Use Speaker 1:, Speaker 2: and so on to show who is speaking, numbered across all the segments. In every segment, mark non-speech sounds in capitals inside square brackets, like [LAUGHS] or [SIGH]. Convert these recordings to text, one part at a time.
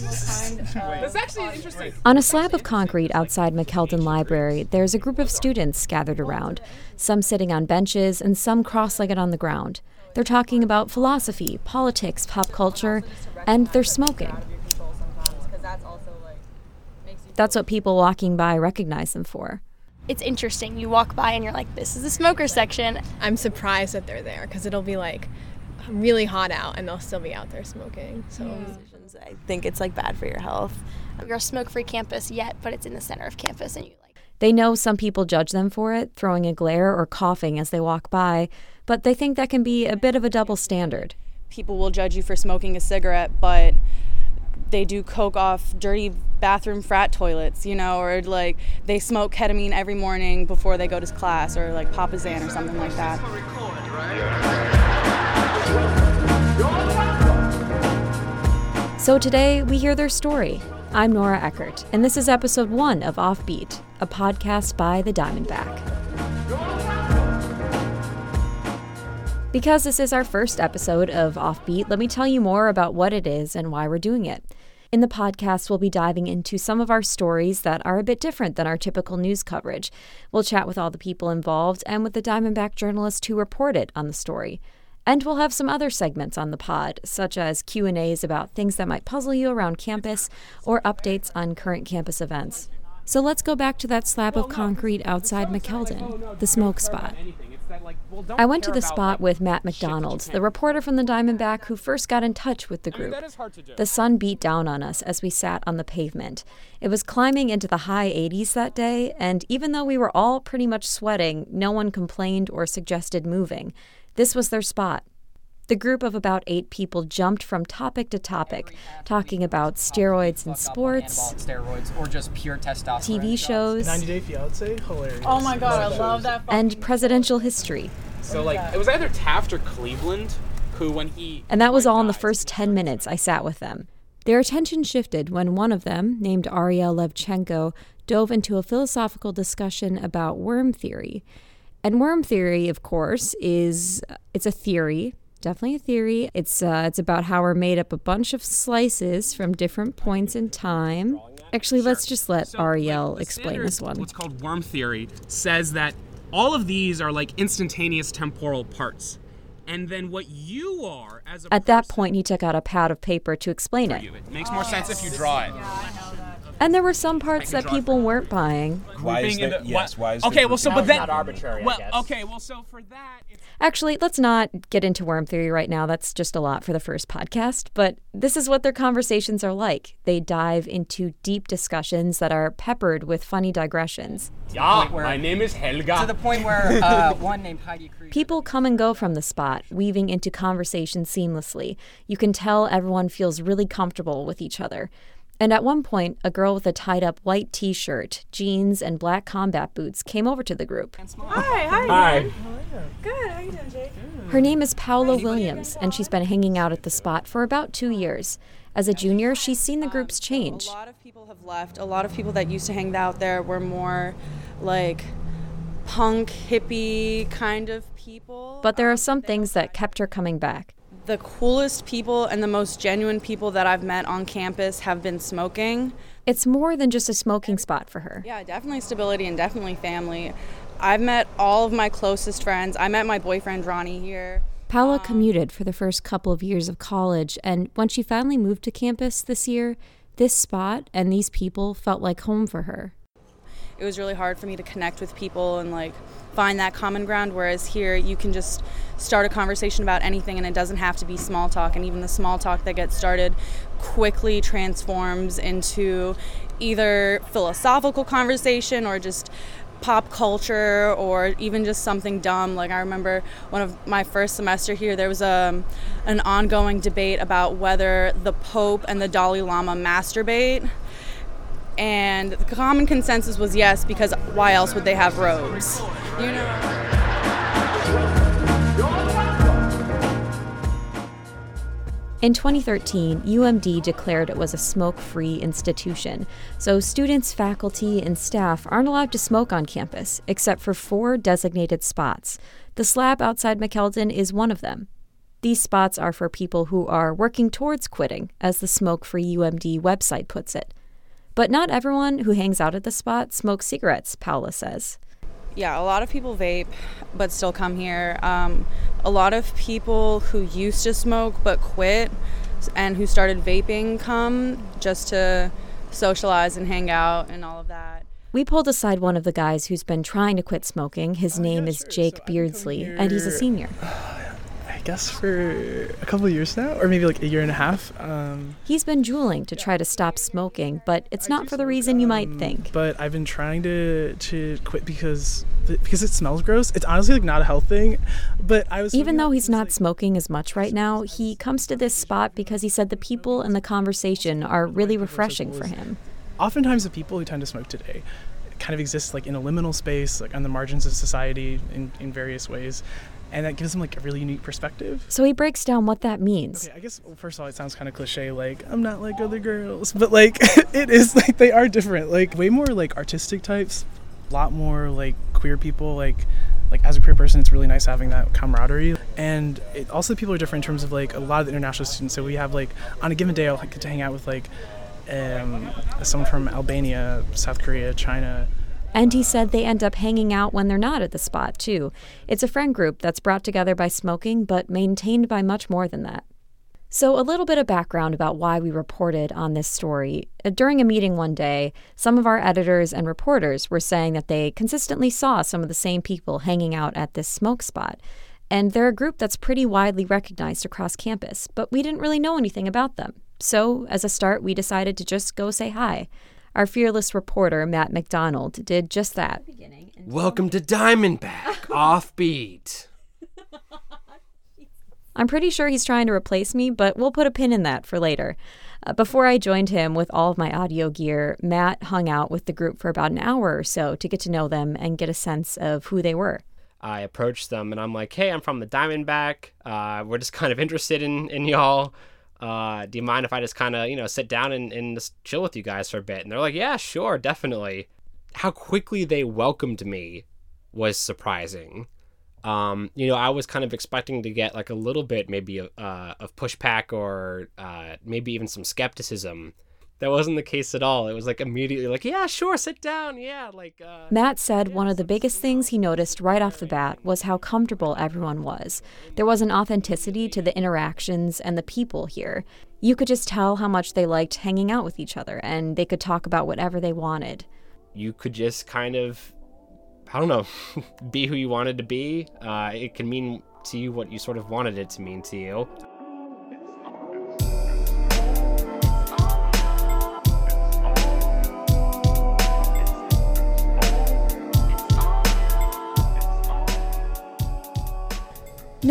Speaker 1: That's actually interesting.
Speaker 2: On a slab of concrete outside McKeldin Library, there's a group of students gathered around, some sitting on benches and some cross legged on the ground. They're talking about philosophy, politics, pop culture, and they're smoking. That's what people walking by recognize them for.
Speaker 3: It's interesting. You walk by and you're like, this is the smoker section.
Speaker 4: I'm surprised that they're there because it'll be like really hot out and they'll still be out there smoking. So hmm.
Speaker 5: I think it's like bad for your health.
Speaker 3: We're a smoke free campus yet, but it's in the center of campus and you like.
Speaker 2: They know some people judge them for it, throwing a glare or coughing as they walk by, but they think that can be a bit of a double standard.
Speaker 5: People will judge you for smoking a cigarette, but they do coke off dirty bathroom frat toilets, you know, or like they smoke ketamine every morning before they go to class, or like Papazan or something like that.
Speaker 2: So today we hear their story. I'm Nora Eckert, and this is episode one of Offbeat, a podcast by the Diamondback. Because this is our first episode of Offbeat, let me tell you more about what it is and why we're doing it. In the podcast, we'll be diving into some of our stories that are a bit different than our typical news coverage. We'll chat with all the people involved and with the Diamondback journalist who reported on the story. And we'll have some other segments on the pod, such as Q&As about things that might puzzle you around campus or updates on current campus events. So let's go back to that slab of concrete outside McKeldin, the smoke spot. I went to the spot with Matt McDonald, the reporter from the Diamondback who first got in touch with the group. The sun beat down on us as we sat on the pavement. It was climbing into the high 80s that day, and even though we were all pretty much sweating, no one complained or suggested moving. This was their spot. The group of about eight people jumped from topic to topic, talking about steroids in sports,
Speaker 1: steroids, or just pure testosterone.
Speaker 2: TV shows,
Speaker 6: 90 Day Fiance, hilarious.
Speaker 5: Oh my god, I love that.
Speaker 2: and presidential history.
Speaker 1: So like, it was either Taft or Cleveland who, when he
Speaker 2: And that was all in the first 10 minutes I sat with them. Their attention shifted when one of them, named Ariel Levchenko, dove into a philosophical discussion about worm theory. And worm theory, of course, is it's a theory, definitely a theory. It's uh, it's about how we're made up a bunch of slices from different points in time. Actually, let's just let
Speaker 1: So,
Speaker 2: Ariel
Speaker 1: like,
Speaker 2: explain
Speaker 1: standard-
Speaker 2: this one.
Speaker 1: What's called worm theory says that all of these are like instantaneous temporal parts, and then what you are as a
Speaker 2: At that point, he took out a pad of paper to explain it.
Speaker 1: you. It makes more sense if you draw it.
Speaker 2: And there were some parts that
Speaker 1: draw it
Speaker 2: people weren't buying.
Speaker 7: Why is
Speaker 1: Grouping
Speaker 7: there,
Speaker 1: into-
Speaker 7: yes, why is
Speaker 1: okay, well, so but then
Speaker 8: not arbitrary, I
Speaker 1: Well,
Speaker 8: guess.
Speaker 1: okay, well, so for that, it's
Speaker 2: Actually, let's not get into worm theory right now. That's just a lot for the first podcast. But this is what their conversations are like. They dive into deep discussions that are peppered with funny digressions.
Speaker 8: Yeah,
Speaker 1: where-
Speaker 8: my name is Helga.
Speaker 1: to the point where [LAUGHS] uh, one named Heidi Cruz.
Speaker 2: People come and go from the spot, weaving into conversation seamlessly. You can tell everyone feels really comfortable with each other. And at one point, a girl with a tied up white t shirt, jeans, and black combat boots came over to the group.
Speaker 8: Hi. Hi. Hi. Man. Good, how you doing, Jake?
Speaker 2: Her name is Paula Williams, and she's been hanging out at the spot for about two years. As a junior, she's seen the groups change.
Speaker 5: A lot of people have left. A lot of people that used to hang out there were more like punk, hippie kind of people.
Speaker 2: But there are um, some things that kept her coming back.
Speaker 5: The coolest people and the most genuine people that I've met on campus have been smoking.
Speaker 2: It's more than just a smoking spot for her.
Speaker 5: Yeah, definitely stability and definitely family. I've met all of my closest friends. I met my boyfriend Ronnie here.
Speaker 2: Paula um, commuted for the first couple of years of college, and when she finally moved to campus this year, this spot and these people felt like home for her.
Speaker 5: It was really hard for me to connect with people and like find that common ground whereas here you can just start a conversation about anything and it doesn't have to be small talk and even the small talk that gets started quickly transforms into either philosophical conversation or just pop culture or even just something dumb. Like i remember one of my first semester here there was a, an ongoing debate about whether the pope and the dalai lama masturbate and the common consensus was yes because why else would they have robes you know
Speaker 2: In 2013, UMD declared it was a smoke free institution, so students, faculty, and staff aren't allowed to smoke on campus, except for four designated spots. The slab outside McKeldin is one of them. These spots are for people who are working towards quitting, as the Smoke Free UMD website puts it. But not everyone who hangs out at the spot smokes cigarettes, Paula says.
Speaker 5: Yeah, a lot of people vape but still come here. Um, a lot of people who used to smoke but quit and who started vaping come just to socialize and hang out and all of that.
Speaker 2: We pulled aside one of the guys who's been trying to quit smoking. His name is Jake Beardsley, and he's a senior. [SIGHS]
Speaker 6: I guess for a couple of years now, or maybe like a year and a half. Um,
Speaker 2: He's been juuling to try to stop smoking, but it's not for the reason you might think.
Speaker 6: but I've been trying to to quit because because it smells gross. It's honestly like not a health thing. But I was
Speaker 2: Even though he's not
Speaker 6: like,
Speaker 2: smoking as much right now, he comes to this spot because he said the people and the conversation are really refreshing for him.
Speaker 6: oftentimes the people who tend to smoke today kind of exists like in a liminal space, like on the margins of society in, in various ways. And that gives him like a really unique perspective.
Speaker 2: So he breaks down what that means.
Speaker 6: Okay, I guess well, first of all, it sounds kind of cliche, like I'm not like other girls, but like [LAUGHS] it is like they are different, like way more like artistic types, a lot more like queer people, like like as a queer person, it's really nice having that camaraderie, and it, also people are different in terms of like a lot of the international students. So we have like on a given day, I'll like, get to hang out with like um, someone from Albania, South Korea, China.
Speaker 2: And he said they end up hanging out when they're not at the spot, too. It's a friend group that's brought together by smoking, but maintained by much more than that. So, a little bit of background about why we reported on this story. During a meeting one day, some of our editors and reporters were saying that they consistently saw some of the same people hanging out at this smoke spot. And they're a group that's pretty widely recognized across campus, but we didn't really know anything about them. So, as a start, we decided to just go say hi. Our fearless reporter, Matt McDonald, did just that.
Speaker 8: Welcome to Diamondback, [LAUGHS] offbeat. [LAUGHS]
Speaker 2: I'm pretty sure he's trying to replace me, but we'll put a pin in that for later. Uh, before I joined him with all of my audio gear, Matt hung out with the group for about an hour or so to get to know them and get a sense of who they were.
Speaker 8: I approached them and I'm like, hey, I'm from the Diamondback. Uh, we're just kind of interested in, in y'all. Uh, do you mind if I just kind of, you know, sit down and, and just chill with you guys for a bit? And they're like, yeah, sure, definitely. How quickly they welcomed me was surprising. Um, you know, I was kind of expecting to get like a little bit maybe uh, of pushback or uh, maybe even some skepticism. That wasn't the case at all. It was like immediately like, yeah, sure, sit down. Yeah, like. Uh,
Speaker 2: Matt said one of the biggest things he noticed right off the bat was how comfortable everyone was. There was an authenticity to the interactions and the people here. You could just tell how much they liked hanging out with each other, and they could talk about whatever they wanted.
Speaker 8: you could just kind of i don't know [LAUGHS] be who you wanted to be uh, it can mean to you what you sort of wanted it to mean to you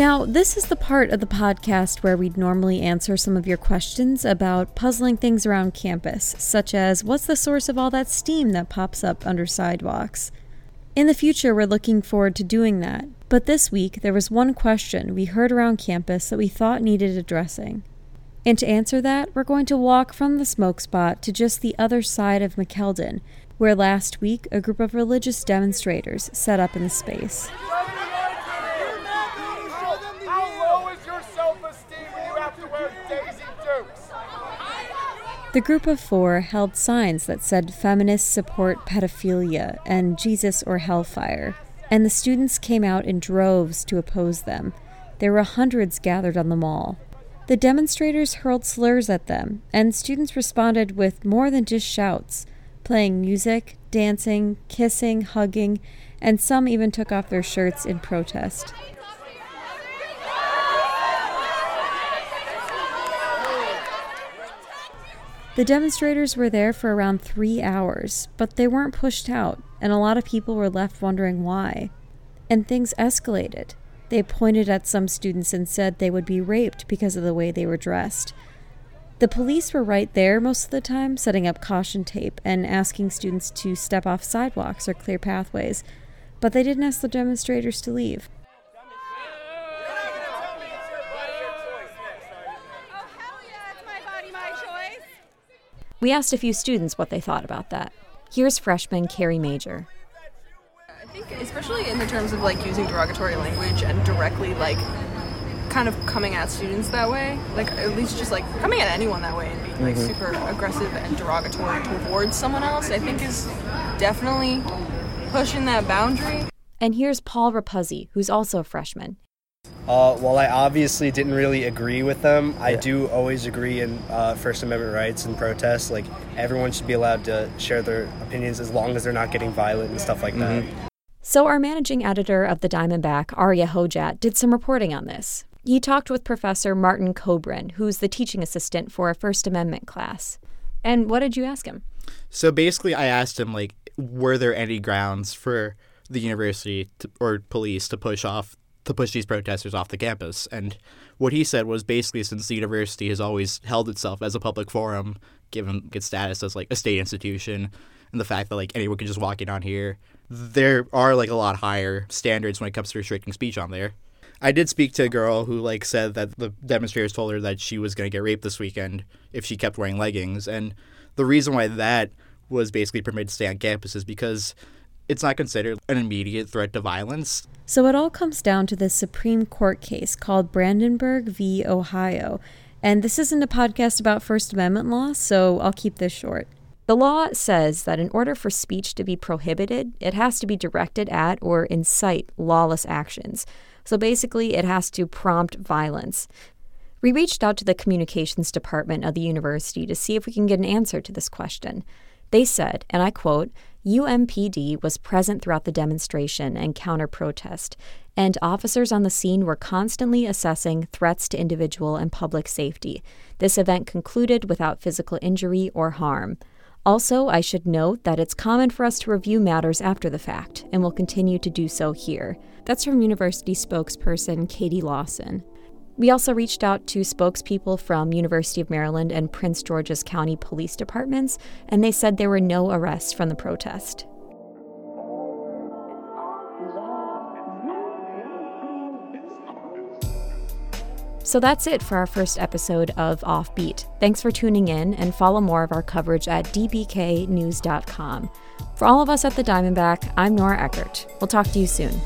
Speaker 2: Now, this is the part of the podcast where we'd normally answer some of your questions about puzzling things around campus, such as what's the source of all that steam that pops up under sidewalks? In the future, we're looking forward to doing that, but this week there was one question we heard around campus that we thought needed addressing. And to answer that, we're going to walk from the smoke spot to just the other side of McKeldin, where last week a group of religious demonstrators set up in the space.
Speaker 7: How low is your self-esteem when you have to wear Daisy Dukes?
Speaker 2: The group of four held signs that said feminists support pedophilia and Jesus or hellfire, and the students came out in droves to oppose them. There were hundreds gathered on the mall. The demonstrators hurled slurs at them, and students responded with more than just shouts, playing music, dancing, kissing, hugging, and some even took off their shirts in protest. The demonstrators were there for around three hours, but they weren't pushed out, and a lot of people were left wondering why. And things escalated. They pointed at some students and said they would be raped because of the way they were dressed. The police were right there most of the time, setting up caution tape and asking students to step off sidewalks or clear pathways, but they didn't ask the demonstrators to leave. We asked a few students what they thought about that. Here's freshman Carrie Major.
Speaker 9: I think especially in the terms of like using derogatory language and directly like kind of coming at students that way, like at least just like coming at anyone that way and being like
Speaker 10: Mhm.
Speaker 9: super aggressive and derogatory towards someone else, I think is definitely pushing that boundary.
Speaker 2: And here's Paul Rapuzzi, who's also a freshman.
Speaker 10: Uh, while I obviously didn't really agree with them, I do always agree in uh, First Amendment rights and protests. Like everyone should be allowed to share their opinions as long as they're not getting violent and stuff like that.
Speaker 2: So, our managing editor of the Diamondback, Arya Hojat, did some reporting on this. He talked with Professor Martin Cobrin, who's the teaching assistant for a First Amendment class. And what did you ask him?
Speaker 11: So basically, I asked him like, were there any grounds for the university to, or police to push off to push these protesters off the campus? And what he said was basically, since the university has always held itself as a public forum, given its status as like a state institution, and the fact that like anyone can just walk in on here, there are like a lot higher standards when it comes to restricting speech on there. I did speak to a girl who like said that the demonstrators told her that she was going to get raped this weekend if she kept wearing leggings and the reason why that was basically permitted to stay on campus is because it's not considered an immediate threat to violence.
Speaker 2: So, it all comes down to this Supreme Court case called Brandenburg v. Ohio. And this isn't a podcast about First Amendment law, so I'll keep this short. The law says that in order for speech to be prohibited, it has to be directed at or incite lawless actions. So basically, it has to prompt violence. We reached out to the communications department of the university to see if we can get an answer to this question. They said, and I quote, UMPD was present throughout the demonstration and counter protest, and officers on the scene were constantly assessing threats to individual and public safety. This event concluded without physical injury or harm. Also, I should note that it's common for us to review matters after the fact, and we'll continue to do so here. That's from university spokesperson Katie Lawson. We also reached out to spokespeople from University of Maryland and Prince George's County Police Departments, and they said there were no arrests from the protest. So that's it for our first episode of Offbeat. Thanks for tuning in and follow more of our coverage at dbknews.com. For all of us at the Diamondback, I'm Nora Eckert. We'll talk to you soon.